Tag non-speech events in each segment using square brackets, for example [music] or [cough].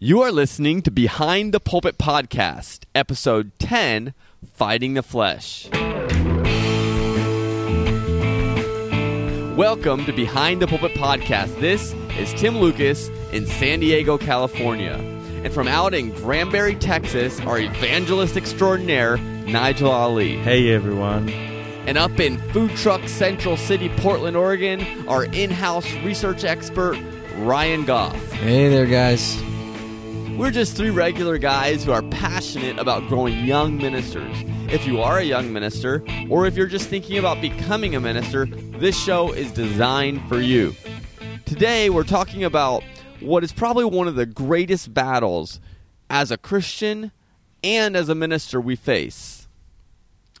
You are listening to Behind the Pulpit Podcast, Episode 10 Fighting the Flesh. Welcome to Behind the Pulpit Podcast. This is Tim Lucas in San Diego, California. And from out in Granbury, Texas, our evangelist extraordinaire, Nigel Ali. Hey everyone. And up in Food Truck Central City, Portland, Oregon, our in house research expert, Ryan Goff. Hey there, guys. We're just three regular guys who are passionate about growing young ministers. If you are a young minister, or if you're just thinking about becoming a minister, this show is designed for you. Today, we're talking about what is probably one of the greatest battles as a Christian and as a minister we face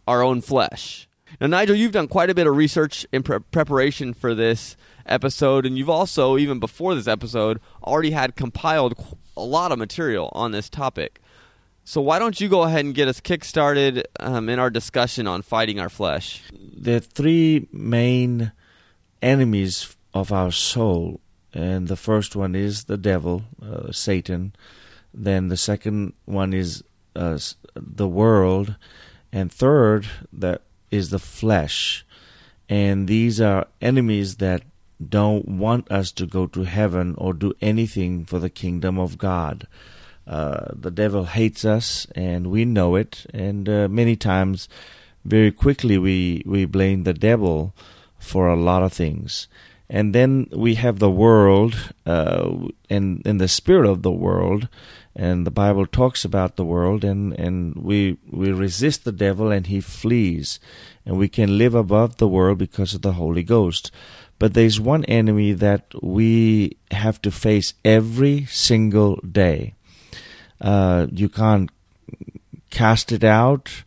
our own flesh. Now, Nigel, you've done quite a bit of research in pre- preparation for this episode, and you've also, even before this episode, already had compiled a lot of material on this topic. So why don't you go ahead and get us kick-started um, in our discussion on fighting our flesh? The three main enemies of our soul, and the first one is the devil, uh, Satan. Then the second one is uh, the world, and third that is the flesh. And these are enemies that don't want us to go to heaven or do anything for the kingdom of God. Uh, the devil hates us, and we know it. And uh, many times, very quickly, we, we blame the devil for a lot of things. And then we have the world, uh, and, and the spirit of the world. And the Bible talks about the world, and, and we, we resist the devil, and he flees. And we can live above the world because of the Holy Ghost. But there's one enemy that we have to face every single day. Uh, you can't cast it out,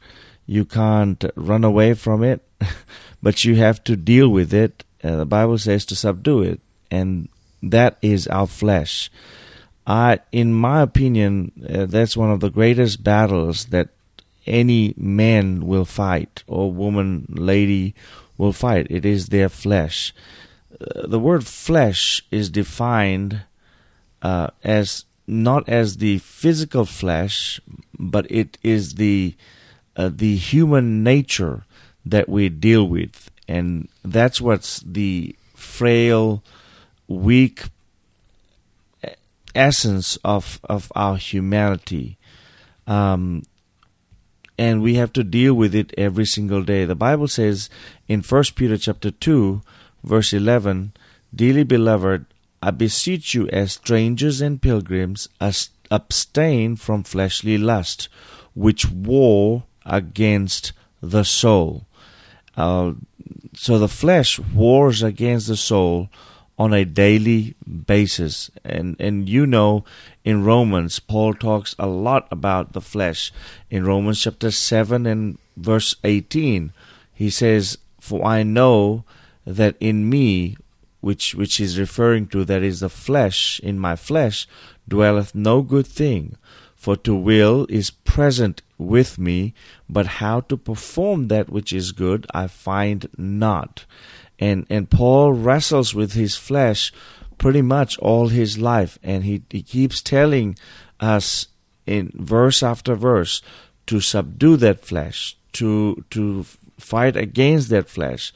you can't run away from it, [laughs] but you have to deal with it. Uh, the Bible says to subdue it, and that is our flesh. I, in my opinion, uh, that's one of the greatest battles that any man will fight, or woman, lady will fight. It is their flesh. The word flesh is defined uh, as not as the physical flesh, but it is the uh, the human nature that we deal with, and that's what's the frail, weak essence of of our humanity. Um, and we have to deal with it every single day. The Bible says in First Peter chapter two, verse eleven, "Dearly beloved, I beseech you, as strangers and pilgrims, abstain from fleshly lust, which war against the soul." Uh, so the flesh wars against the soul on a daily basis. And and you know in Romans Paul talks a lot about the flesh. In Romans chapter 7 and verse 18 he says for I know that in me which which is referring to that is the flesh in my flesh dwelleth no good thing. For to will is present with me but how to perform that which is good I find not. And and Paul wrestles with his flesh pretty much all his life and he, he keeps telling us in verse after verse to subdue that flesh to to fight against that flesh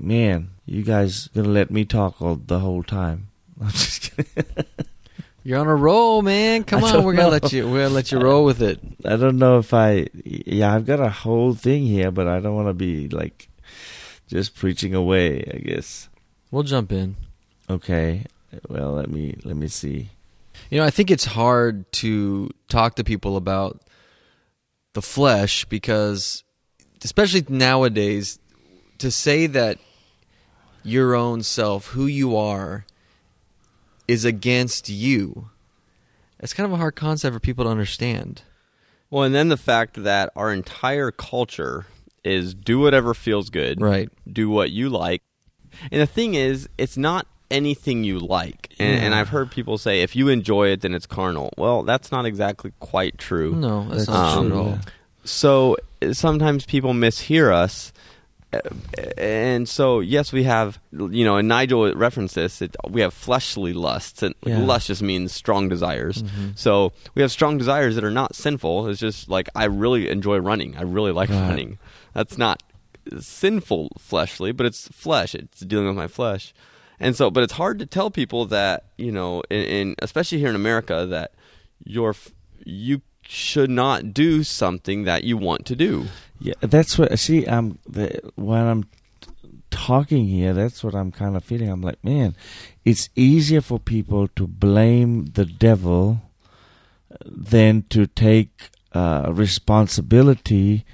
man you guys gonna let me talk all the whole time [laughs] i'm just kidding You're on a roll, man. [laughs] Come on, we're gonna let you. We're gonna let you roll with it. I don't know if I. Yeah, I've got a whole thing here, but I don't want to be like just preaching away. I guess we'll jump in. Okay. Well, let me let me see. You know, I think it's hard to talk to people about the flesh because, especially nowadays, to say that your own self, who you are, is against you. It's kind of a hard concept for people to understand. Well, and then the fact that our entire culture is do whatever feels good. Right. Do what you like. And the thing is, it's not anything you like. And, yeah. and, I've heard people say, if you enjoy it, then it's carnal. Well, that's not exactly quite true. No, that's not um, true at all. So sometimes people mishear us and so yes, we have you know, and Nigel referenced this. It, we have fleshly lusts, and Yeah. lust just means strong desires. Mhm. So we have strong desires that are not sinful. It's just like I really enjoy running. I really like Right. running. That's not sinful fleshly, but it's flesh. It's dealing with my flesh, and so. But it's hard to tell people that you know, in, in especially here in America, that you're you should not do something that you want to do. Yeah, that's what. See, I'm the, when I'm talking here. That's what I'm kind of feeling. I'm like, man, it's easier for people to blame the devil than to take uh, responsibility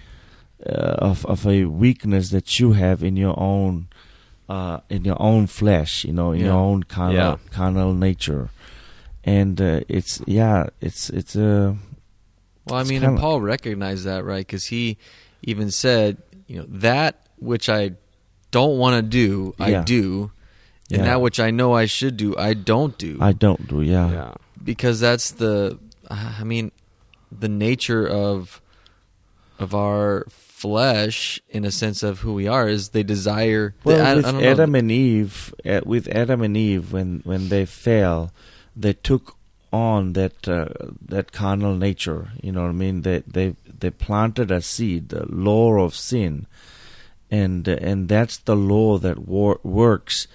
uh, of of a weakness that you have in your own uh, in your own flesh. You know, in your own carnal Yeah. carnal nature. And uh, it's yeah, it's it's a Well, I It's mean, and kinda- Paul recognized that, right? Because he even said, you know, that which I don't want to do, I Yeah. do, and Yeah. that which I know I should do, I don't do. I don't do yeah. yeah. because that's the, I mean, the nature of of our flesh, in a sense of who we are, is they desire. Well, I, I with don't know. Adam and Eve, uh, with Adam and Eve, when when they fell, they took on that uh, that carnal nature. You know what I mean? They they they planted a seed, the law of sin, and and that's the law that wor- works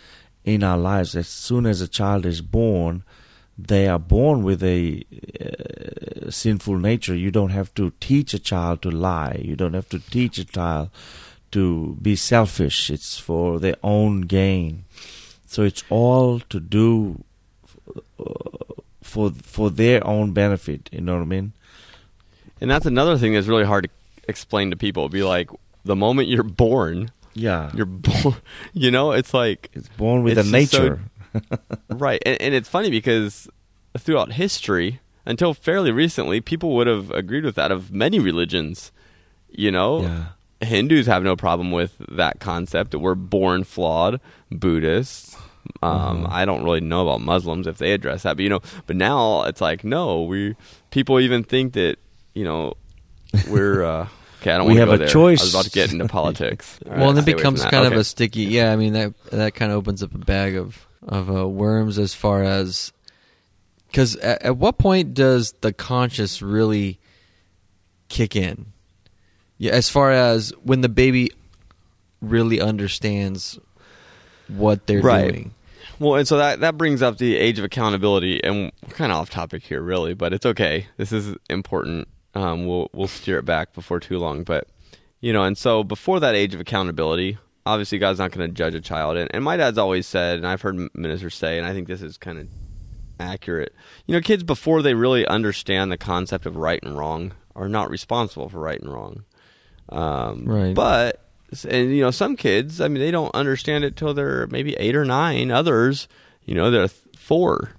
in our lives. As soon as a child is born, they are born with a uh, sinful nature. You don't have to teach a child to lie. You don't have to teach a child to be selfish. It's for their own gain. So it's all to do uh, for for their own benefit. You know what I mean? And that's another thing that's really hard to explain to people. Be like, the moment you're born, Yeah, you're born. [laughs] You know, it's like it's born with It's a just so- nature. [laughs] right, and, and it's funny because throughout history, until fairly recently, people would have agreed with that of many religions. You know, yeah, Hindus have no problem with that concept we're born flawed. Buddhists, um, Mhm. I don't really know about Muslims if they address that, but you know, but now it's like no, we people even think that you know we're [laughs] uh, okay. I don't We have go a there. choice. I was about to get into [laughs] politics. All well, right, and it stay away from becomes kind of a sticky. Yeah, I mean that that kind of opens up a bag of of uh, worms as far as because at, at what point does the conscious really kick in? Yeah, as far as when the baby really understands what they're Right. doing. Well, and so that that brings up the age of accountability, and we're kind of off topic here, really, but it's okay. This is important. Um, we'll we'll steer it back before too long, but you know, and so before that age of accountability, obviously God's not going to judge a child, and, and my dad's always said, and I've heard ministers say, and I think this is kind of accurate. You know, kids before they really understand the concept of right and wrong are not responsible for right and wrong. Um, Right. But and you know, some kids, I mean, they don't understand it till they're maybe eight or nine. Others, you know, they're four.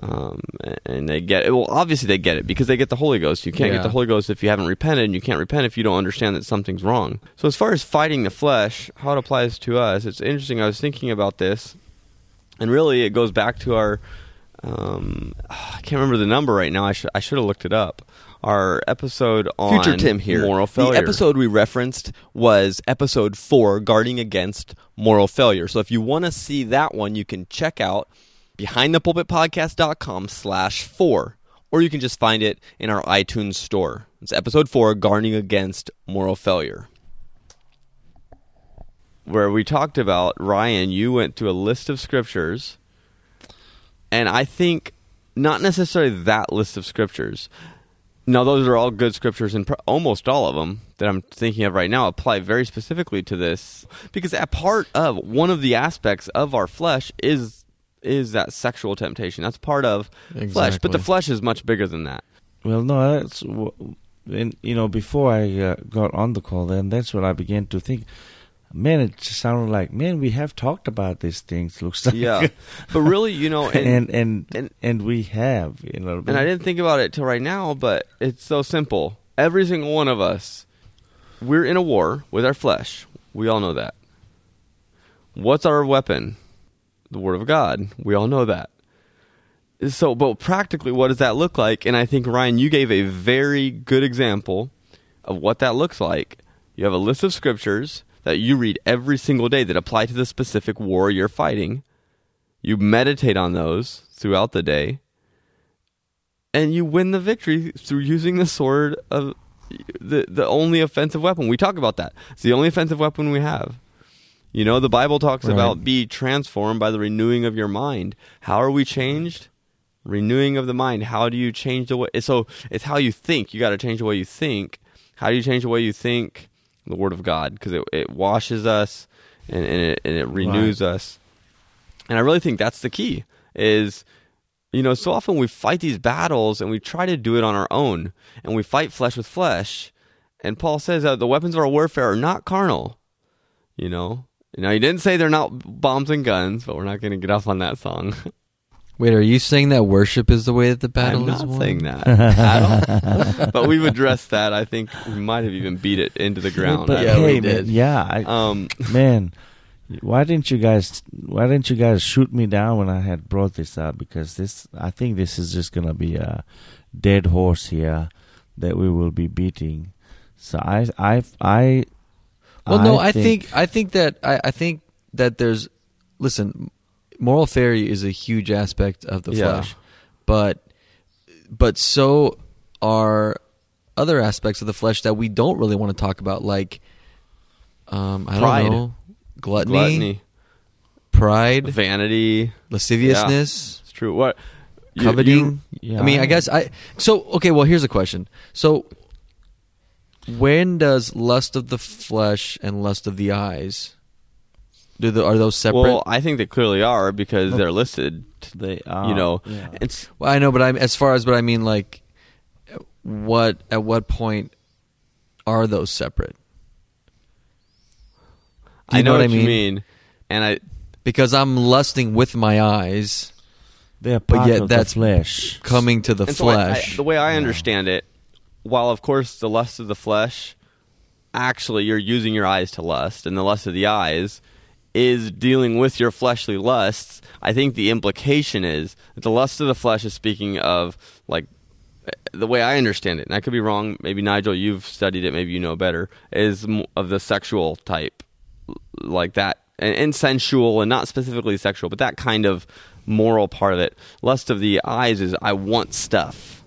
Um, and they get it. Well, obviously they get it because they get the Holy Ghost. You can't Yeah. get the Holy Ghost if you haven't repented, and you can't repent if you don't understand that something's wrong. So, as far as fighting the flesh, how it applies to us, it's interesting. I was thinking about this, and really, it goes back to our. Um, [sighs] I can't remember the number right now. I should I should have looked it up. Our episode on Future Tim here. moral failure. The episode we referenced was episode four, guarding against moral failure. So if you want to see that one, you can check out behindthepulpitpodcast.com slash four, or you can just find it in our iTunes store. It's episode four, guarding against moral failure. where we talked about Ryan, you went to a list of scriptures, and I think not necessarily that list of scriptures. No, those are all good scriptures, and pr- almost all of them that I'm thinking of right now apply very specifically to this because a part of one of the aspects of our flesh is is that sexual temptation. That's part of flesh, but the flesh is much bigger than that. Well, no, that's and you know before I uh, got on the call, then that's when I began to think. Man, it just sounded like man, we have talked about these things. Looks like Yeah, but really, you know, [laughs] and, and and and- and, we have, you know. And I didn't think about it till right now, but it's so simple. Every single one of us, we're in a war with our flesh. We all know that. What's our weapon? The Word of God. We all know that. So, but practically, what does that look like? And I think, Ryan, you gave a very good example of what that looks like. You have a list of scriptures that you read every single day that apply to the specific war you're fighting. You meditate on those throughout the day, and you win the victory through using the sword of the the only offensive weapon. We talk about that. It's the only offensive weapon we have. You know, the Bible talks Right. about be transformed by the renewing of your mind. How are we changed? Renewing of the mind. How do you change the way? So it's how you think. You got to change the way you think. How do you change the way you think? The Word of God, because it, it washes us and, and, it, and it renews us. And I really think that's the key. Is you know, so often we fight these battles and we try to do it on our own, and we fight flesh with flesh. And Paul says that the weapons of our warfare are not carnal. You know, now he didn't say they're not bombs and guns, but we're not going to get off on that song. [laughs] Wait, are you saying that worship is the way that the battle I'm is not won? saying that [laughs] at all. [laughs] but we've addressed that. I think we might have even beat it into the ground. But Yeah, we did. man, yeah, I, Um, [laughs] man, why didn't you guys? Why didn't you guys shoot me down when I had brought this up? Because this, I think this is just gonna be a dead horse here that we will be beating. So I, I, I. Well, no, I think, I think that I, I think that there's listen, moral failure is a huge aspect of the Yeah. flesh, but but so are other aspects of the flesh that we don't really want to talk about, like um, I Pride. don't know, gluttony, gluttony, pride, vanity. lasciviousness, It's true. What coveting. you- Yeah, I mean, I I- guess I. So okay, well, here's a question. So, when does lust of the flesh and lust of the eyes do the are those separate? Well, I think they clearly are because they're listed. they, are, you know, yeah. it's Well, I know, but I'm as far as but I mean, like, what at what point are those separate? Do you I know, what what, I mean? you mean, and I Because I'm lusting with my eyes, they're but part yet of that's the flesh. coming to the and so I- I- flesh. the way I understand it, while of course the lust of the flesh, actually you're using your eyes to lust, and the lust of the eyes is dealing with your fleshly lusts. I think the implication is that the lust of the flesh is speaking of like the way I understand it, and I could be wrong. Maybe Nigel, you've studied it. Maybe you know better. Is of the sexual type, like that, and, and sensual, and not specifically sexual, but that kind of moral part of it. Lust of the eyes is I want stuff,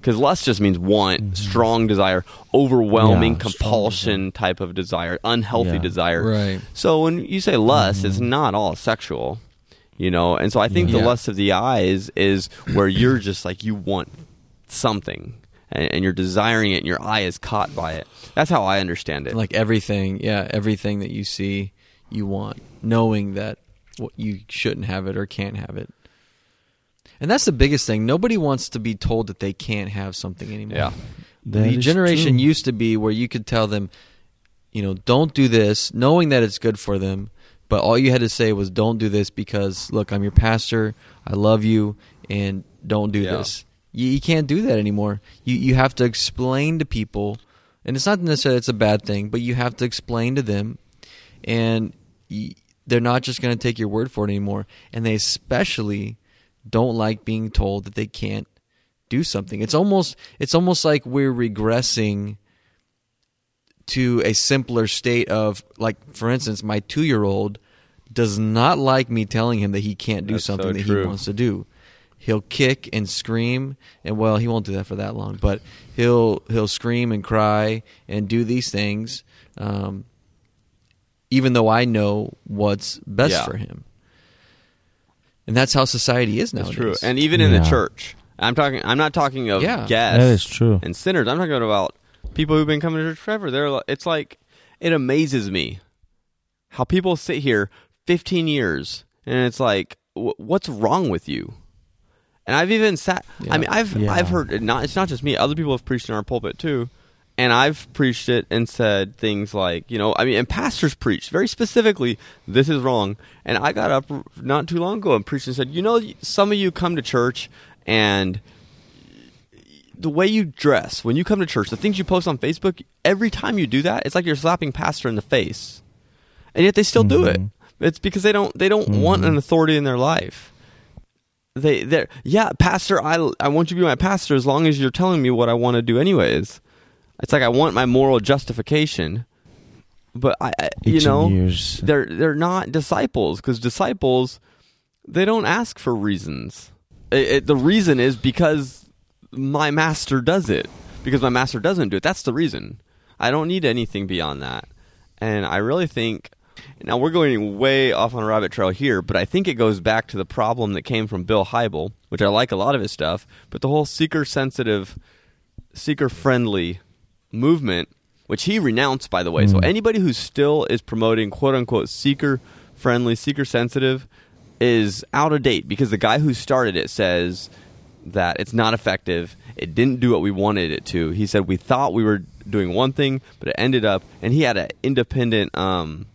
because lust just means want, mm-hmm. strong desire, overwhelming Yeah, strong compulsion type of desire, unhealthy Yeah. desire. Right. So when you say lust, it's mm-hmm. not all sexual, you know. And so I think the lust of the eyes is where you're just like you want something and, and you're desiring it, and your eye is caught by it. That's how I understand it. like everything, yeah, everything that you see, you want, knowing that you shouldn't have it or can't have it. And that's the biggest thing. Nobody wants to be told that they can't have something anymore. Yeah. That the generation true. used to be where you could tell them, you know, don't do this, knowing that it's good for them, but all you had to say was don't do this because look, I'm your pastor, I love you, and don't do Yeah. this. You, you can't do that anymore. You you have to explain to people, and it's not necessarily it's a bad thing, but you have to explain to them, and y they're not just going to take your word for it anymore, and they especially don't like being told that they can't do something. It's almost it's almost like we're regressing to a simpler state of like for instance, my 2-year-old does not like me telling him that he can't do That's so something that true. he wants to do. He'll kick and scream and well, he won't do that for that long, but he'll he'll scream and cry and do these things um, even though I know what's best Yeah. for him. And that's how society is That's nowadays. true. And even in the church, I'm talking. I'm not talking of Yeah. guests. That is true. And sinners. I'm talking about people who've been coming to church forever. They're. It's like it amazes me how people sit here 15 years and it's like, wh- what's wrong with you? And I've even sat. Yeah. I mean, I've Yeah. I've heard it not. It's not just me. Other people have preached in our pulpit too. And I've preached it and said things like, you know, I mean, and pastors preached very specifically, this is wrong. And I got up not too long ago and preached and said, you know, some of you come to church and the way you dress when you come to church, the things you post on Facebook, every time you do that, it's like you're slapping pastor in the face. And yet they still do it. Mhm. It's because they don't they don't want Mhm. an authority in their life. They they yeah, pastor, I I want you to be my pastor as long as you're telling me what I want to do anyways. It's like I want my moral justification. but I, I you know, ears. they're they're not disciples because disciples they don't ask for reasons. It, it- the reason is because my master does it. Because my master doesn't do it. That's the reason. I don't need anything beyond that. And I really think now we're going way off on a rabbit trail here, but I think it goes back to the problem that came from Bill Hybel, which I like a lot of his stuff, but the whole seeker sensitive, seeker friendly movement, which he renounced, by the way. So Mm. anybody who still is promoting quote unquote seeker friendly, seeker sensitive is out of date because the guy who started it says that it's not effective. It didn't do what we wanted it to. He said we thought we were doing one thing, but it ended up, and he had an independent um,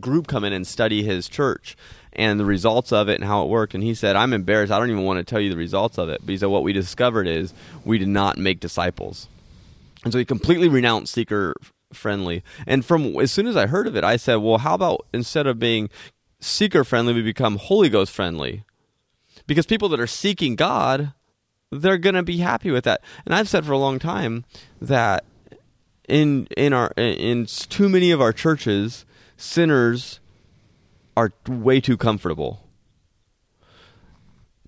group come in and study his church and the results of it and how it worked. And he said, I'm embarrassed. I don't even want to tell you the results of it. But he said, what we discovered is we did not make disciples. And so he completely renounced seeker friendly. And from as soon as I heard of it, I said, well, how about instead of being seeker friendly, we become Holy Ghost friendly? Because people that are seeking God, they're going to be happy with that. And I've said for a long time that in in our in too many of our churches, sinners are way too comfortable.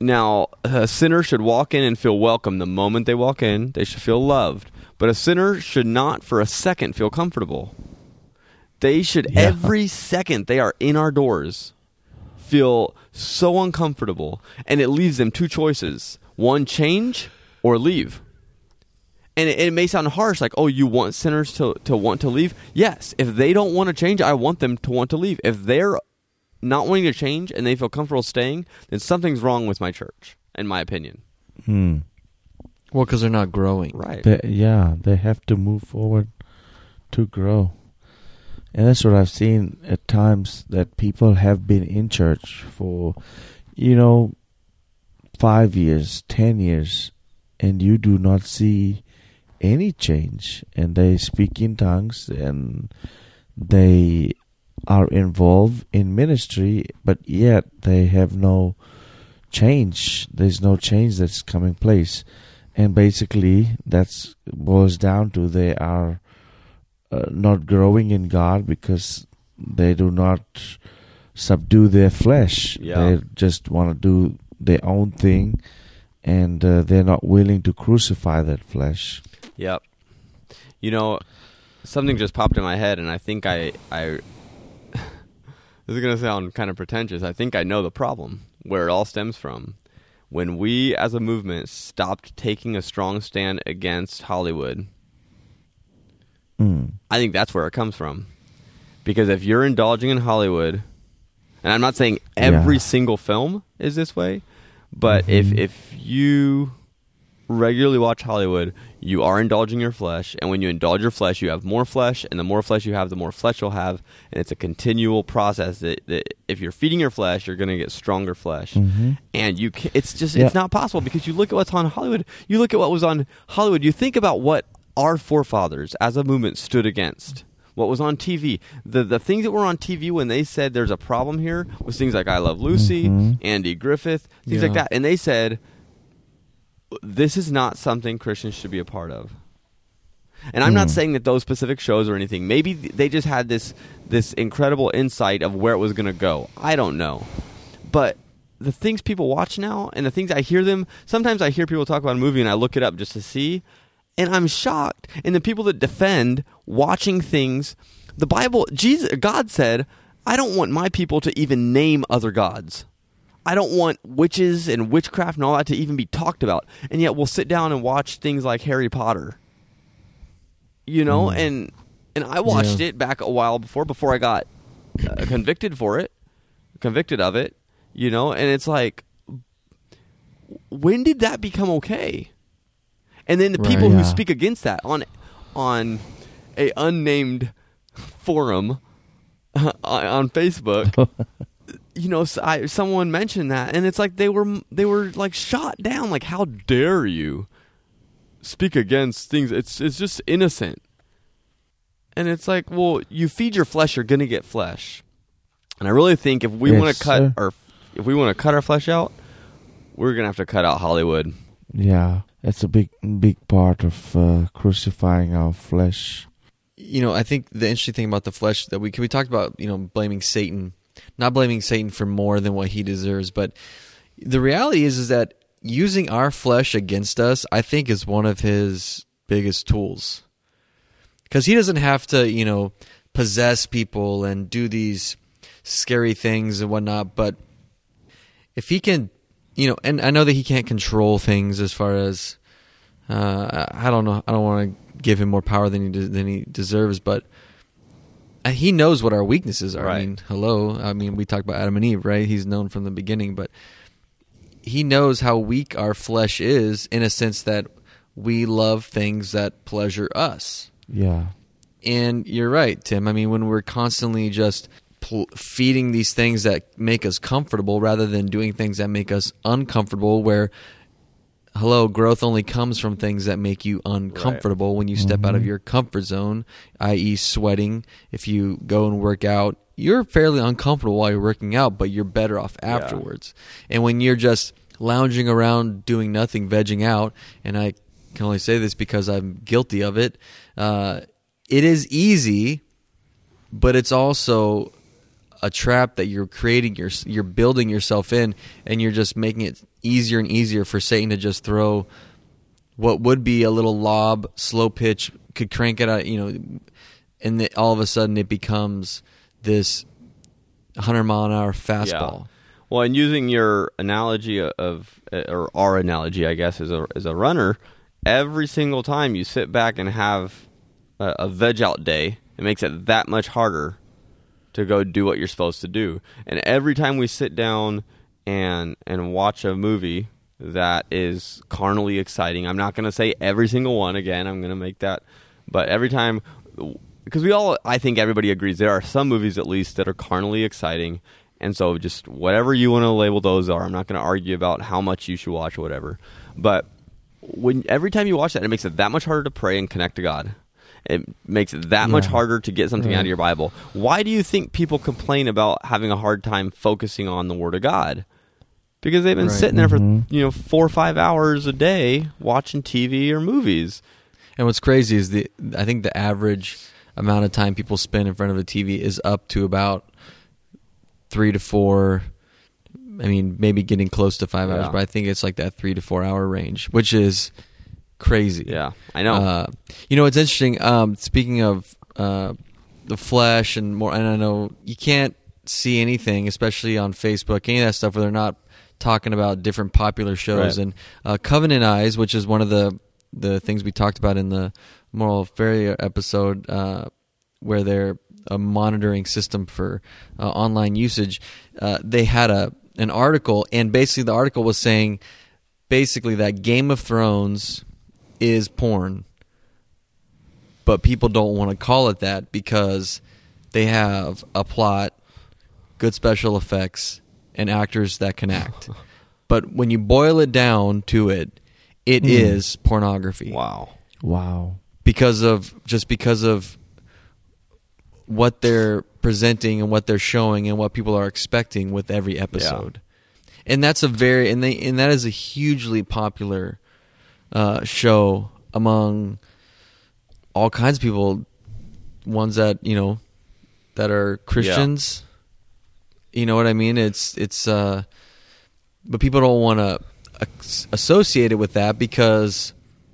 Now, a sinner should walk in and feel welcome the moment they walk in. They should feel loved. But a sinner should not for a second feel comfortable. They should Yeah. every second they are in our doors feel so uncomfortable and it leaves them two choices. One change or leave. And it, it may sound harsh like, "Oh, you want sinners to to want to leave?" Yes, if they don't want to change, I want them to want to leave. If they're not wanting to change and they feel comfortable staying, then something's wrong with my church, in my opinion. Hmm. Well, because they're not growing. Right. They, yeah, they have to move forward to grow. And that's what I've seen at times that people have been in church for, you know, five years, ten years, and you do not see any change. And they speak in tongues and they are involved in ministry, but yet they have no change. There's no change that's coming place and basically that's boils down to they are uh, not growing in God because they do not subdue their flesh. Yeah. They just want to do their own thing, and uh, they're not willing to crucify that flesh. Yep. You know, something just popped in my head, and I think I, I. [laughs] this is gonna sound kind of pretentious. I think I know the problem where it all stems from. When we, as a movement, stopped taking a strong stand against Hollywood, Mm. I think that's where it comes from. Because if you're indulging in Hollywood, and I'm not saying every Yeah. single film is this way, but if Mhm. if you regularly watch Hollywood, you are indulging your flesh, and when you indulge your flesh, you have more flesh, and the more flesh you have, the more flesh you'll have, and it's a continual process. That, that if you're feeding your flesh, you're going to get stronger flesh, Mhm. and you ca it's just Yeah. it's not possible because you look at what's on Hollywood. You look at what was on Hollywood. You think about what our forefathers as a movement stood against. What was on TV? The the things that were on TV when they said there's a problem here was things like I Love Lucy, Mhm. Andy Griffith, things like that, and they said this is not something Christians should be a part of. And I'm not Mm. saying that those specific shows or anything. Maybe they just had this this incredible insight of where it was going to go. I don't know. But the things people watch now and the things I hear them, sometimes I hear people talk about a movie and I look it up just to see and I'm shocked. And the people that defend watching things, the Bible, Jesus, God said, I don't want my people to even name other gods. I don't want witches and witchcraft and all that to even be talked about. And yet we'll sit down and watch things like Harry Potter. You know, Mm. and and I watched Yeah. it back a while before before I got uh, convicted for it, convicted of it, you know, and it's like when did that become okay? And then the Right. people who speak against that on on a unnamed forum [laughs] on Facebook [laughs] you know, s I someone mentioned that, and it's like they were they were like shot down. Like, how dare you speak against things? It's it's just innocent, and it's like, well, you feed your flesh, you're gonna get flesh, and I really think if we Yes, want to cut sir. our if we want to cut our flesh out, we're gonna have to cut out Hollywood. Yeah, that's a big, big part of uh, crucifying our flesh. you know, I think the interesting thing about the flesh that we we talked about, you know, blaming Satan, not blaming Satan for more than what he deserves, but the reality is is that using our flesh against us, I think, is one of his biggest tools. Because he doesn't have to, you know, possess people and do these scary things and whatnot, but if he can, you know, and I know that he can't control things as far as uh, I don't know, I don't want to give him more power than he de- than he deserves, but Uh, he knows what our weaknesses are. I mean, hello, I mean, we talked about Adam and Eve, right? He's known from the beginning, but he knows how weak our flesh is in a sense that we love things that pleasure us. Yeah. And you're right, Tim. I mean, when we're constantly just pl- feeding these things that make us comfortable rather than doing things that make us uncomfortable, where, hello, growth only comes from things that make you uncomfortable when you step out of your comfort zone, i.e., sweating. If you go and work out, you're fairly uncomfortable while you're working out, but you're better off afterwards. And when you're just lounging around doing nothing, vegging out, and I can only say this because I'm guilty of it. Uh, it is easy, but it's also a trap that you're creating. Your, you're building yourself in, and you're just making it easier and easier for Satan to just throw what would be a little lob, slow pitch, could crank it out, you know, and then all of a sudden it becomes this 100 mile an hour fastball. Well, and using your analogy of, or our analogy, I guess, as a as a runner, every single time you sit back and have a, a veg out day, it makes it that much harder to go do what you're supposed to do. And every time we sit down and and watch a movie that is carnally exciting, I'm not going to say every single one again. I'm going to make that, but every time because we all I think everybody agrees there are some movies at least that are carnally exciting. And so just whatever you want to label those are, I'm not going to argue about how much you should watch or whatever. But when every time you watch that, it makes it that much harder to pray and connect to God. It makes it that much Yeah. harder to get something out of your Bible. Why do you think people complain about having a hard time focusing on the Word of God? Because they've been Right. sitting there for Mhm. you know four or five hours a day watching TV or movies. And what's crazy is the I think the average amount of time people spend in front of a TV is up to about three to four. I mean, maybe getting close to five hours, but I think it's like that three to four hour range, which is crazy. Yeah, I know. Uh, you know, it's interesting. Um, speaking of uh, the flesh and more, and I know you can't see anything, especially on Facebook, any of that stuff, where they're not talking about different popular shows. Right. And uh, Covenant Eyes, which is one of the the things we talked about in the moral failure episode, uh, where they're a monitoring system for uh, online usage. Uh, they had a an article, and basically the article was saying basically that Game of Thrones is porn, but people don't want to call it that because they have a plot, good special effects, and actors that can act. [laughs] but when you boil it down to it, it hmm. is pornography wow. Wow. because of just because of what they're presenting and what they're showing and what people are expecting with every episode. And that's a very and they and that is a hugely popular uh, show among all kinds of people ones that, you know, that are Christians. You know what I mean? It's it's uh but people don't want to associate it with that because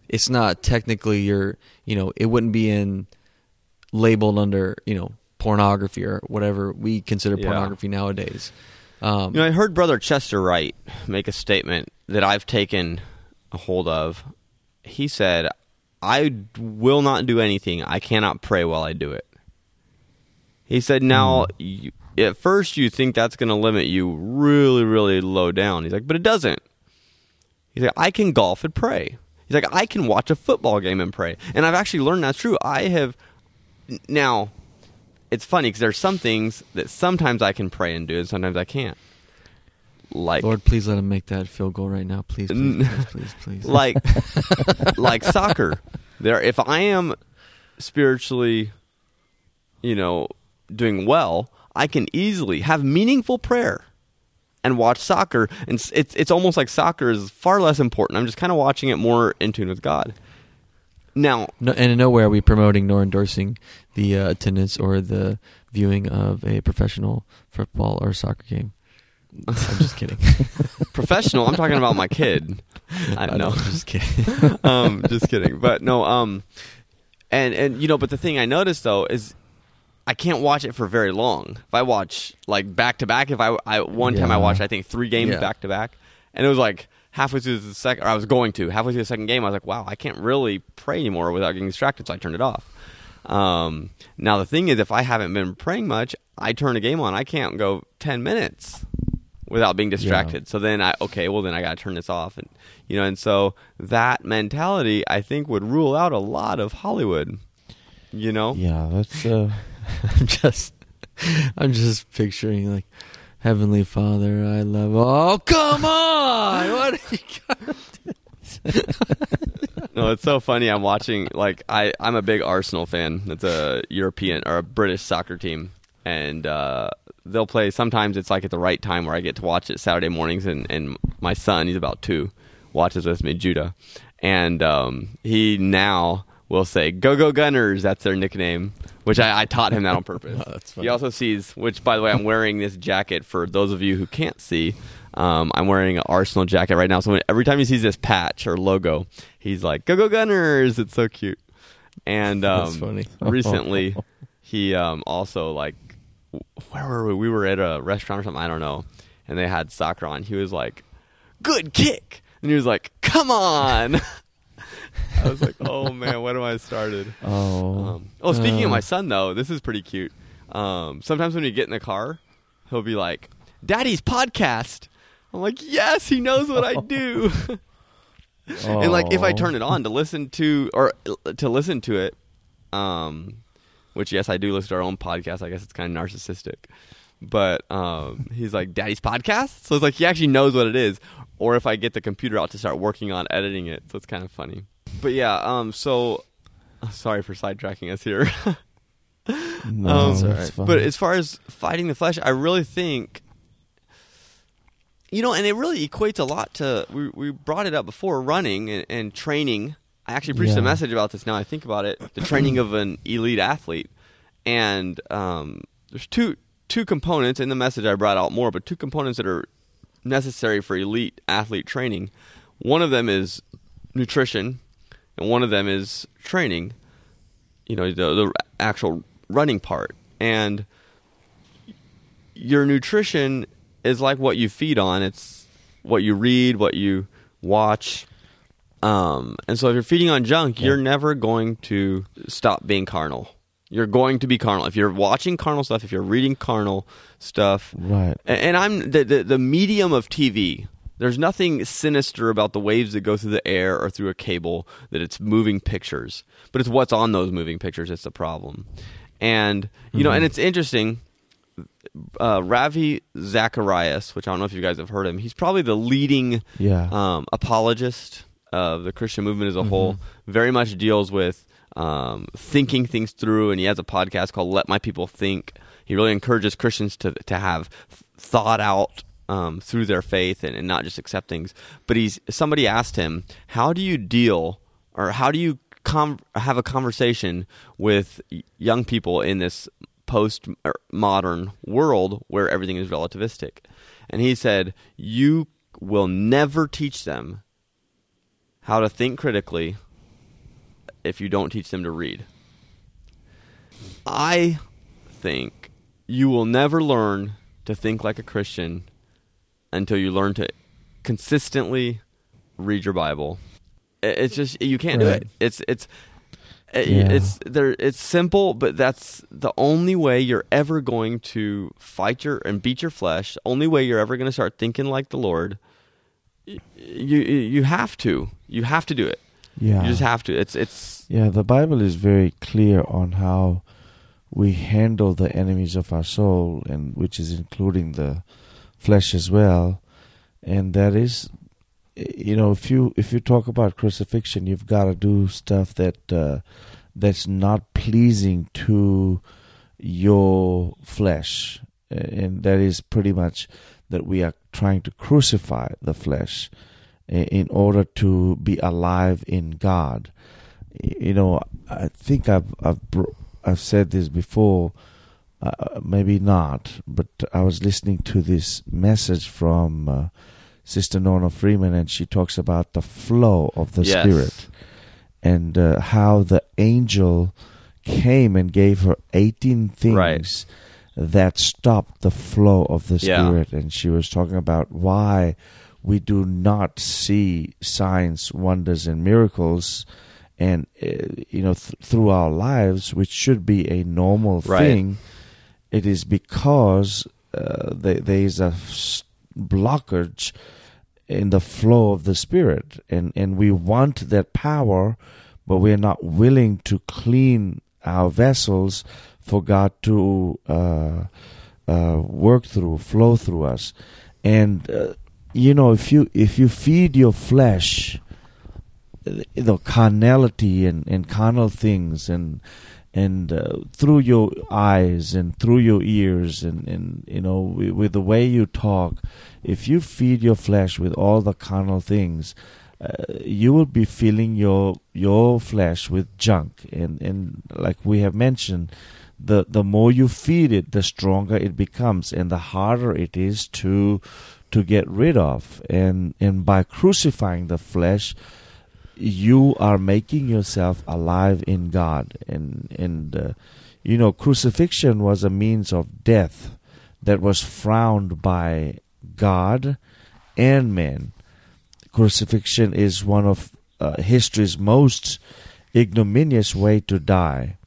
it's not technically your you know it wouldn't be in labeled under you know pornography or whatever we consider Yeah. pornography nowadays um, You know, I heard Brother Chester Wright make a statement that I've taken a hold of. He said, I will not do anything. I cannot pray while I do it. He said, now, hmm. you, at first you think that's going to limit you really, really low down. He's like, but it doesn't. He's like, I can golf and pray. He's like, I can watch a football game and pray. And I've actually learned that's true. I have, now, it's funny because there's some things that sometimes I can pray and do, and sometimes I can't. Like, lord please let him make that field goal right now please please please please, please. [laughs] like, [laughs] like soccer. There, if I am spiritually, you know, doing well, I can easily have meaningful prayer and watch soccer. And it's it's almost like soccer is far less important. I'm just kind of watching it more in tune with God. Now, No, and in nowhere are we promoting nor endorsing the uh, attendance or the viewing of a professional football or soccer game. I'm just kidding. [laughs] professional. I'm talking about my kid. I don't know. I'm just [laughs] kidding. um, just kidding. But no, um, and and you know, but the thing I noticed though is I can't watch it for very long. If I watch like back to back, if I, I one time I watched I think three games Yeah. back to back, and it was like halfway through the second, or I was going to halfway through the second game, I was like, wow, I can't really pray anymore without getting distracted, so I turned it off. Um, now the thing is, if I haven't been praying much, I turn a game on, I can't go ten minutes without being distracted. So then I okay, well then I got to turn this off, and you know, and so that mentality I think would rule out a lot of Hollywood. You know, Yeah, that's uh, [laughs] I'm just, I'm just picturing like, Heavenly Father, I love. Oh, come on! [laughs] What? Are you got? no, it's so funny. I'm watching like I I'm a big Arsenal fan. It's a European or a British soccer team, and uh, they'll play. Sometimes it's like at the right time where I get to watch it Saturday mornings, and and my son, he's about two, watches with me, Judah, and um, he now will say "Go Go Gunners." That's their nickname, which I, I taught him that on purpose. [laughs] Oh, He also sees, which by the way, I'm wearing this jacket for those of you who can't see. Um, I'm wearing an Arsenal jacket right now, so when, every time he sees this patch or logo, he's like, "Go Go Gunners!" It's so cute. And um, [laughs] recently, he um, also like, where were we? We were at a restaurant or something. I don't know, and they had soccer on. He was like, "Good kick," and he was like, "Come on." [laughs] I was like, "Oh man, what am I started?" [laughs] oh, Um, oh, speaking of Uh. my son, though, this is pretty cute. Um, sometimes when we get in the car, he'll be like, "Daddy's podcast." I'm like, "Yes, he knows what I [laughs] do." and like, if I Oh. turn it on to listen to or to listen to it, um, which yes, I do listen to our own podcast. I guess it's kind of narcissistic, but um, he's like, "Daddy's podcast," so it's like he actually knows what it is. Or if I get the computer out to start working on editing it, so it's kind of funny. But yeah, um, so sorry for sidetracking us here. [laughs] no, um, right. But as far as fighting the flesh, I really think, you know, and it really equates a lot to we we brought it up before running and, and training. I actually preached a message about this. Now I think about it, the training of an elite athlete, and um, there's two two components in the message. I brought out more, but two components that are necessary for elite athlete training. One of them is nutrition, and one of them is training. You know, the the actual running part, and your nutrition is like what you feed on. It's what you read, what you watch. Um, and so if you're feeding on junk, you're never going to stop being carnal. You're going to be carnal. If you're watching carnal stuff, if you're reading carnal stuff, right. and, and I'm the, the the medium of TV. There's nothing sinister about the waves that go through the air or through a cable that it's moving pictures, but it's what's on those moving pictures. It's the problem, and you know, and it's interesting. Uh, Ravi Zacharias, which I don't know if you guys have heard him, he's probably the leading Yeah. um, apologist of the Christian movement as a whole. Very much deals with um, thinking things through, and he has a podcast called "Let My People Think." He really encourages Christians to to have thought out um, through their faith and, and not just accept things. But he's somebody asked him, "How do you deal, or how do you com- have a conversation with young people in this post modern world where everything is relativistic?" And he said, "You will never teach them how to think critically if you don't teach them to read. I think you will never learn to think like a Christian until you learn to consistently read your Bible. It's just you can't do it. It's it's it- Yeah. it's there. It's simple, but that's the only way you're ever going to fight your and beat your flesh. Only way you're ever going to start thinking like the Lord. You you have to. You have to do it. Yeah. You just have to. It's it's Yeah, the Bible is very clear on how we handle the enemies of our soul, and which is including the flesh as well. And that is, you know, if you if you talk about crucifixion, you've got to do stuff that uh, that's not pleasing to your flesh, and that is pretty much that we are trying to crucify the flesh in order to be alive in God you know, I think I've I've I've said this before, uh, maybe not, but I was listening to this message from uh, Sister Norma Freeman, and she talks about the flow of the Yes. Spirit and uh, how the angel came and gave her 18 things Right. That stopped the flow of the Yeah. Spirit. And she was talking about why we do not see signs, wonders, and miracles. And uh, you know, th- through our lives, which should be a normal Right. thing, it is because uh, there there is a s- blockage in the flow of the spirit and and we want that power but we're not willing to clean our vessels for God to uh, uh, work through flow through us. And uh, you know if you if you feed your flesh the carnality and, and carnal things and and uh, through your eyes and through your ears and, and you know with, with the way you talk if you feed your flesh with all the carnal things uh, you will be filling your your flesh with junk. And and like we have mentioned the the more you feed it the stronger it becomes and the harder it is to to get rid of. And and by crucifying the flesh you are making yourself alive in God. And and uh, you know crucifixion was a means of death that was frowned by God and men crucifixion is one of uh, history's most ignominious way to die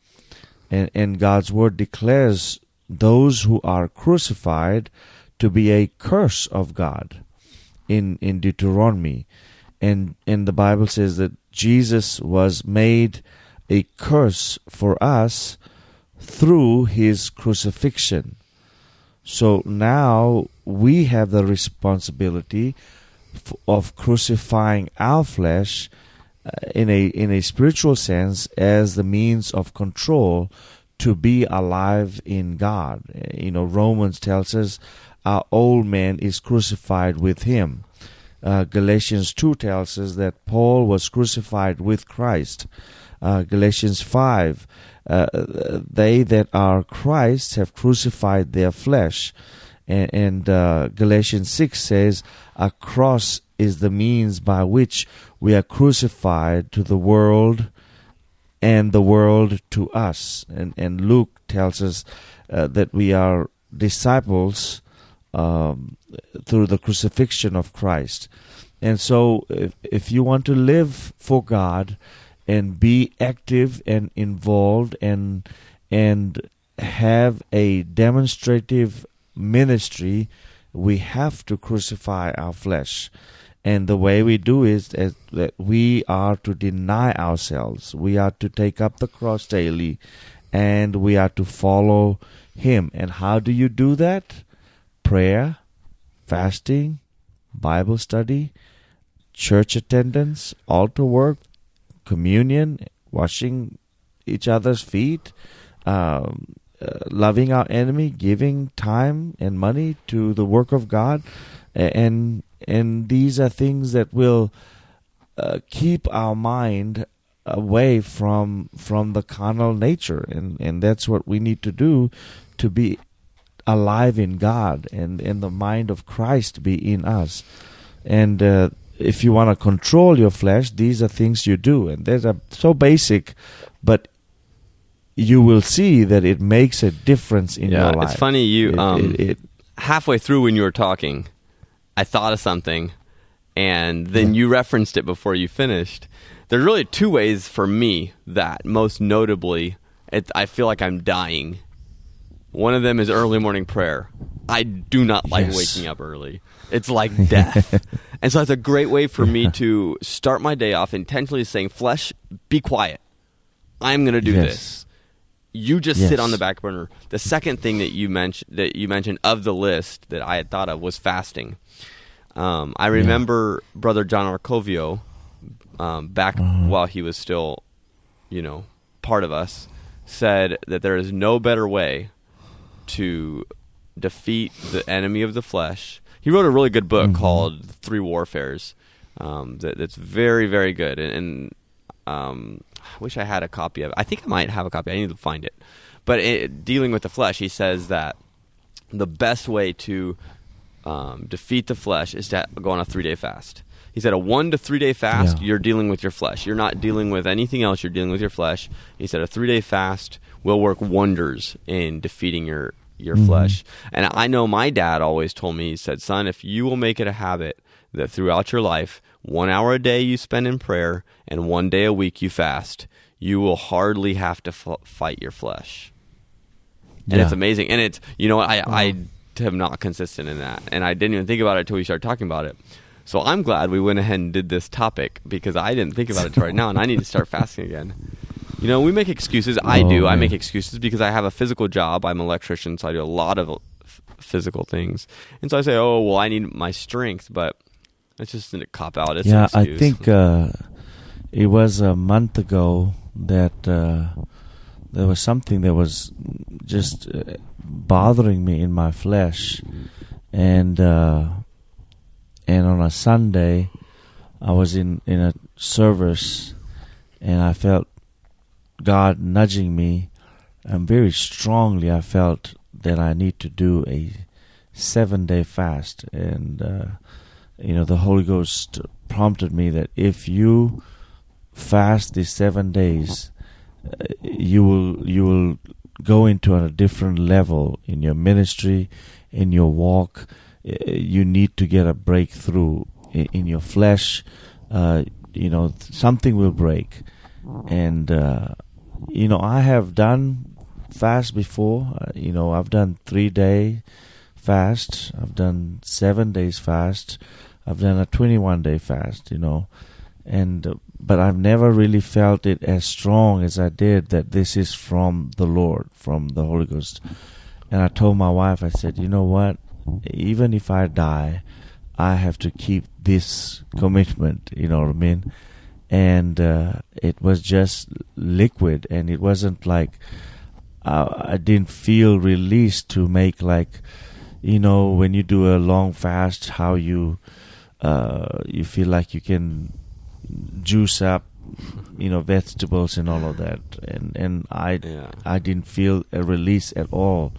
and and God's word declares those who are crucified to be a curse of God in in Deuteronomy and and the Bible says that Jesus was made a curse for us through his crucifixion. So now we have the responsibility of crucifying our flesh in a in a spiritual sense as the means of control to be alive in God. Uh, You know, Romans tells us our old man is crucified with him. Uh, Galatians 2 tells us that Paul was crucified with Christ. Uh, Galatians 5, uh, they that are Christ have crucified their flesh. And, and uh, Galatians 6 says, a cross is the means by which we are crucified to the world and the world to us. And, and Luke tells us uh, that we are disciples um, through the crucifixion of Christ. And so, if, if you want to live for God and be active and involved and and have a demonstrative ministry, we have to crucify our flesh. And the way we do is that we are to deny ourselves. We are to take up the cross daily, and we are to follow Him. And how do you do that? Prayer, fasting, Bible study, church attendance, altar work, communion, washing each other's feet, um, uh, loving our enemy, giving time and money to the work of God, and and these are things that will uh, keep our mind away from from the carnal nature, and and that's what we need to do to be alive in God and and the mind of Christ be in us, and. Uh, if you want to control your flesh, these are things you do, and these are so basic, but you will see that it makes a difference in yeah, your life. it's funny. You It- um, it- it- halfway through when you were talking, I thought of something, and then you referenced it before you finished. There's really two ways for me that most notably, it, I feel like I'm dying. One of them is early morning prayer. I do not like Yes. waking up early. It's like [laughs] death. and so it's a great way for me to start my day off intentionally saying, Flesh, be quiet. I'm going to do Yes. this. You just Yes. sit on the back burner. The second thing that you mentioned that you mentioned of the list that I had thought of was fasting. Um, I remember Brother John Arcovio um, back Uh-huh. while he was still, you know, part of us, said that there is no better way to defeat the enemy of the flesh. He wrote a really good book Mhm. called Three Warfares. Um, that, that's very very good, and, and Um, I wish I had a copy of it. I think I might have a copy. I need to find it. But it, dealing with the flesh, he says that the best way to um, defeat the flesh is to go on a three day fast. He said a one to three day fast, Yeah. you're dealing with your flesh. You're not dealing with anything else. You're dealing with your flesh. He said a three day fast will work wonders in defeating your your Mhm. flesh. And I know my dad always told me. He said, "Son, if you will make it a habit that throughout your life, one hour a day you spend in prayer and one day a week you fast, you will hardly have to f- fight your flesh." and Yeah. it's amazing. And it's you know what, I I am not consistent in that, and I didn't even think about it until we started talking about it. So I'm glad we went ahead and did this topic because I didn't think about it till right now, and I need to start fasting again. You know, we make excuses. I Oh, do. I make excuses because I have a physical job. I'm an electrician, so I do a lot of f- physical things, and so I say, "Oh, well, I need my strength," but it's just a cop out. It's yeah, I think uh, it was a month ago that uh, there was something that was just uh, bothering me in my flesh, and uh, and on a Sunday, I was in in a service, and I felt God nudging me, and very strongly I felt that I need to do a seven day fast, and uh, you know the Holy Ghost prompted me that if you fast these seven days, uh, you will you will go into a different level in your ministry, in your walk. Uh, You need to get a breakthrough in, in your flesh. Uh, you know something will break, and uh, you know I have done fast before. Uh, you know I've done three day fast. I've done seven days fast. I've done a 21 day fast, you know, and uh, but I've never really felt it as strong as I did that this is from the Lord, from the Holy Ghost. And I told my wife, I said, you know what? Even if I die, I have to keep this commitment. You know what I mean? And uh, it was just liquid, and it wasn't like uh, I didn't feel released to make like you know when you do a long fast how you uh you feel like you can juice up you know vegetables and all of that and and i Yeah. i didn't feel a release at all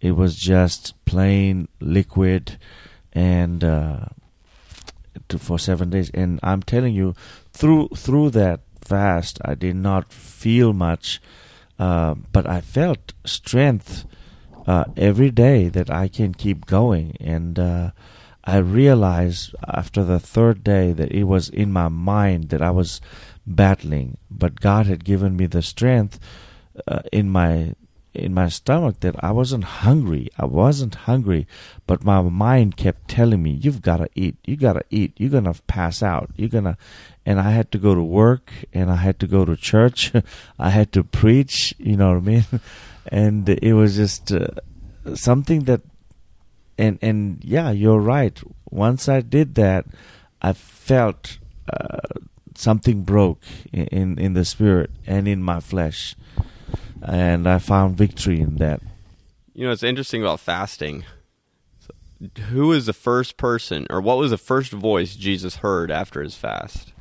it was just plain liquid and uh to, for 7 days and i'm telling you through through that fast i did not feel much uh, but i felt strength uh, every day that I can keep going. And uh, I realized after the third day that it was in my mind that I was battling, but God had given me the strength uh, in my in my stomach that I wasn't hungry. I wasn't hungry, but my mind kept telling me, "You've got to eat. You got to eat. You're gonna pass out. You're gonna." And I had to go to work, and I had to go to church. [laughs] I had to preach. You know what I mean? [laughs] and it was just uh, something that and and yeah you're right once i did that i felt uh, something broke in, in in the spirit and in my flesh and i found victory in that You know, it's interesting about fasting. So, who was the first person, or what was the first voice Jesus heard after his fast?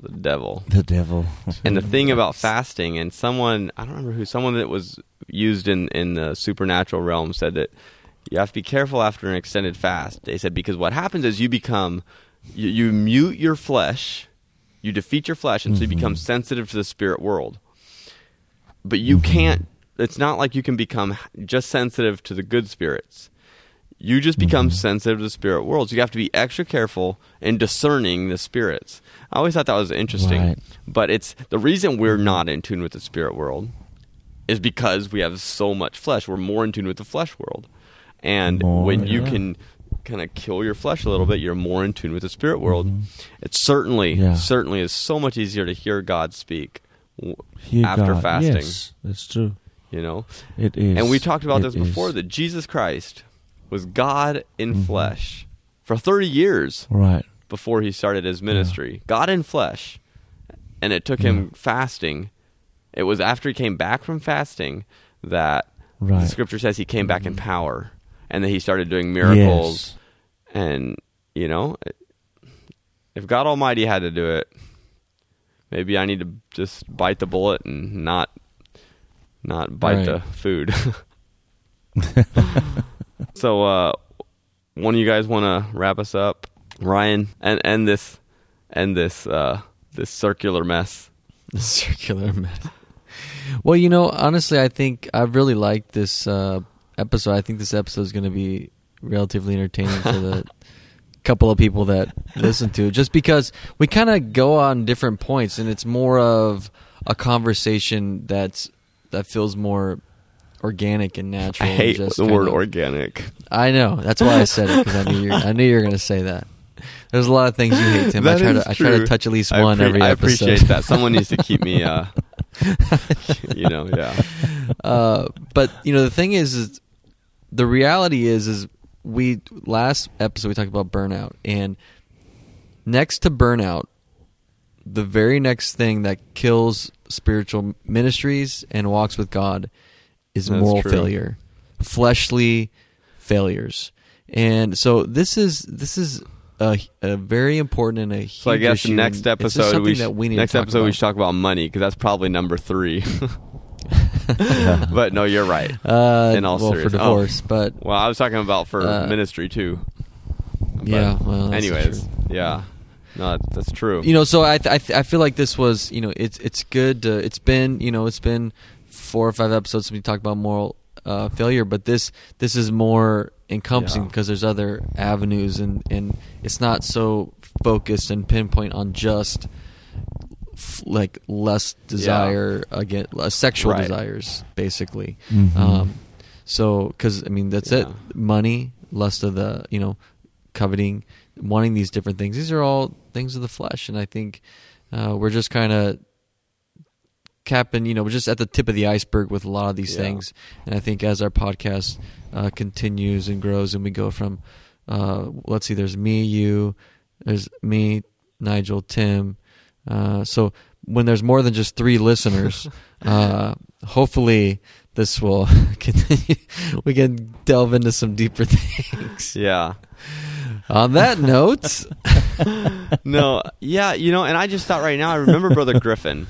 The devil. the devil [laughs] And the thing about fasting, and someone I don't remember who, someone that was used in in the supernatural realm said that you have to be careful after an extended fast. They said because what happens is you become you, you mute your flesh, you defeat your flesh, and so you Mhm. become sensitive to the spirit world. But you Mhm. can't. It's not like you can become just sensitive to the good spirits. You just become Mhm. sensitive to the spirit world. So you have to be extra careful in discerning the spirits. I always thought that was interesting. Right. But it's the reason we're not in tune with the spirit world is because we have so much flesh. We're more in tune with the flesh world. And More, when you yeah. can kind of kill your flesh a little bit, you're more in tune with the spirit world. Mhm. It certainly, Yeah. certainly is so much easier to hear God speak, Hear after God. fasting. yes that's true you know. it is And we talked about It this before is. that Jesus Christ was God in Mhm. flesh for 30 years right before he started his ministry. God in flesh. And it took him fasting. It was after he came back from fasting that right the scripture says he came back in power and then he started doing miracles. yes. And, you know, if God Almighty had to do it, maybe I need to just bite the bullet and not not bite Right. the food. [laughs] so, uh, one of you guys want to wrap us up, Ryan, and end this end this uh, this circular mess. [laughs] Circular mess. Well, you know, honestly, I think I really liked this uh, episode. I think this episode is going to be relatively entertaining for the [laughs] couple of people that listen to it, just because we kind of go on different points, and it's more of a conversation that's that feels more organic and natural. and hate the word of- organic. I know. That's why I said it because I knew you're. I knew you were going to say that. There's a lot of things you hate, Tim. I try to. I try to touch at least one appre- every I episode. appreciate that. Someone needs to keep me, uh, [laughs] you know, yeah. uh, but you know the thing is, is the reality is is we last episode we talked about burnout and next to burnout the very next thing that kills spiritual ministries and walks with god is That's moral true. failure fleshly failures and so this is this is a, a very important and a huge So I guess issue, next and it's just episode we sh- that we need next to talk episode we should talk about money because that's probably number three. [laughs] [laughs] but no, you're right. [laughs] uh, in all well, for serious- oh. divorce, but Well, I was talking about for Uh, ministry too. But yeah. Well, anyways, yeah, no, that's, true. you know so i th- I, th- I feel like this was you know it's it's good to, it's been you know it's been four or five episodes since we talked about moral uh, failure but this this is more encompassing Yeah. because there's other avenues and and it's not so focused and pinpoint on just like less desire again uh, sexual Right. desires basically Mhm. um so because i mean that's it money lust of the you know coveting wanting these different things these are all things of the flesh and i think uh, we're just kind of capping you know we're just at the tip of the iceberg with a lot of these Yeah. things and i think as our podcast uh, continues and grows and we go from uh, let's see there's me you there's me nigel tim uh, so when there's more than just three listeners [laughs] uh, hopefully this will [laughs] continue we can delve into some deeper things yeah. on that note [laughs] no, yeah, you know, and I just thought right now, I remember Brother Griffin.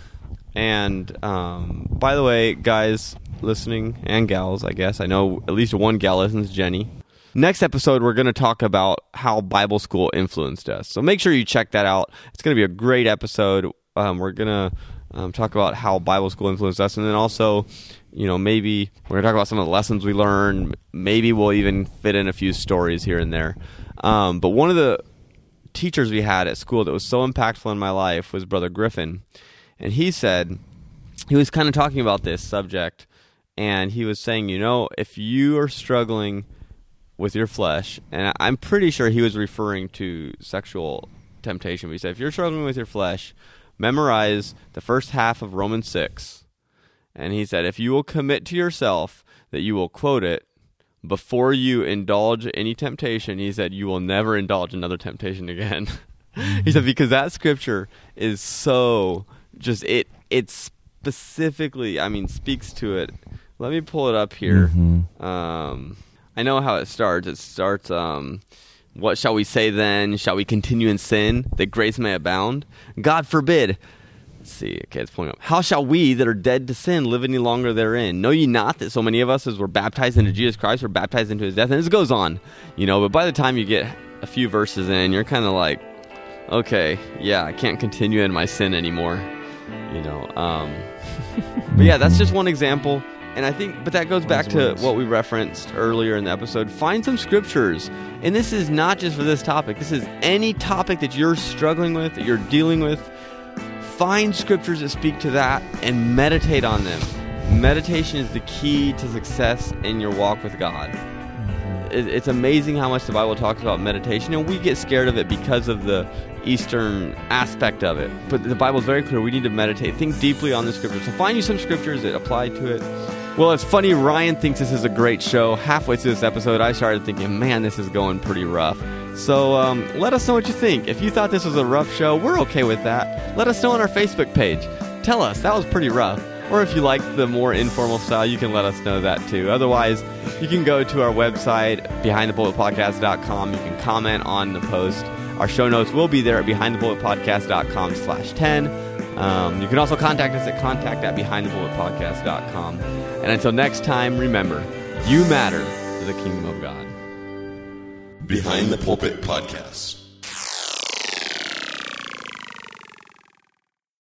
And um, by the way, guys listening and gals, I guess, I know at least one gal listens, Jenny. Next episode, we're going to talk about how Bible school influenced us. So make sure you check that out. It's going to be a great episode. Um, we're going to um, talk about how Bible school influenced us. And then also, you know, maybe we're going to talk about some of the lessons we learned. Maybe we'll even fit in a few stories here and there. Um, but one of the teachers we had at school that was so impactful in my life was Brother Griffin. And he said, he was kind of talking about this subject, and he was saying, you know, if you are struggling with your flesh, and I'm pretty sure he was referring to sexual temptation, but he said, if you're struggling with your flesh, memorize the first half of Romans 6. And he said, if you will commit to yourself that you will quote it before you indulge any temptation, he said, you will never indulge another temptation again. [laughs] he said, because that scripture is so just, it, it specifically, I mean, speaks to it. Let me pull it up here. Mhm. Um, I know how it starts. It starts, um, what shall we say then? Shall we continue in sin that grace may abound? God forbid. Let's see. Okay, it's pulling up. How shall we that are dead to sin live any longer therein? Know ye not that so many of us, as were baptized into Jesus Christ, were baptized into his death? And this goes on, you know, but by the time you get a few verses in, you're kind of like, okay, yeah, I can't continue in my sin anymore, you know. Um, [laughs] but yeah, that's just one example. And I think, but that goes back to what we referenced earlier in the episode. Find some scriptures. And this is not just for this topic, this is any topic that you're struggling with, that you're dealing with. Find scriptures that speak to that and meditate on them. Meditation is the key to success in your walk with God. Mm-hmm. It's amazing how much the Bible talks about meditation, and we get scared of it because of the Eastern aspect of it. But the Bible is very clear. We need to meditate, think deeply on the scriptures. So find you some scriptures that apply to it. Well, it's funny. Ryan thinks this is a great show. Halfway through this episode, I started thinking, man, this is going pretty rough. So um, let us know what you think. If you thought this was a rough show, we're okay with that. Let us know on our Facebook page. Tell us that was pretty rough. Or if you like the more informal style, you can let us know that too. Otherwise, you can go to our website, behindthepulpitpodcast.com. You can comment on the post. Our show notes will be there at behindthepulpitpodcast.com slash 10. Um, you can also contact us at contact at behindthepulpitpodcast.com. And until next time, remember, you matter to the kingdom of God. Behind the Pulpit Podcast.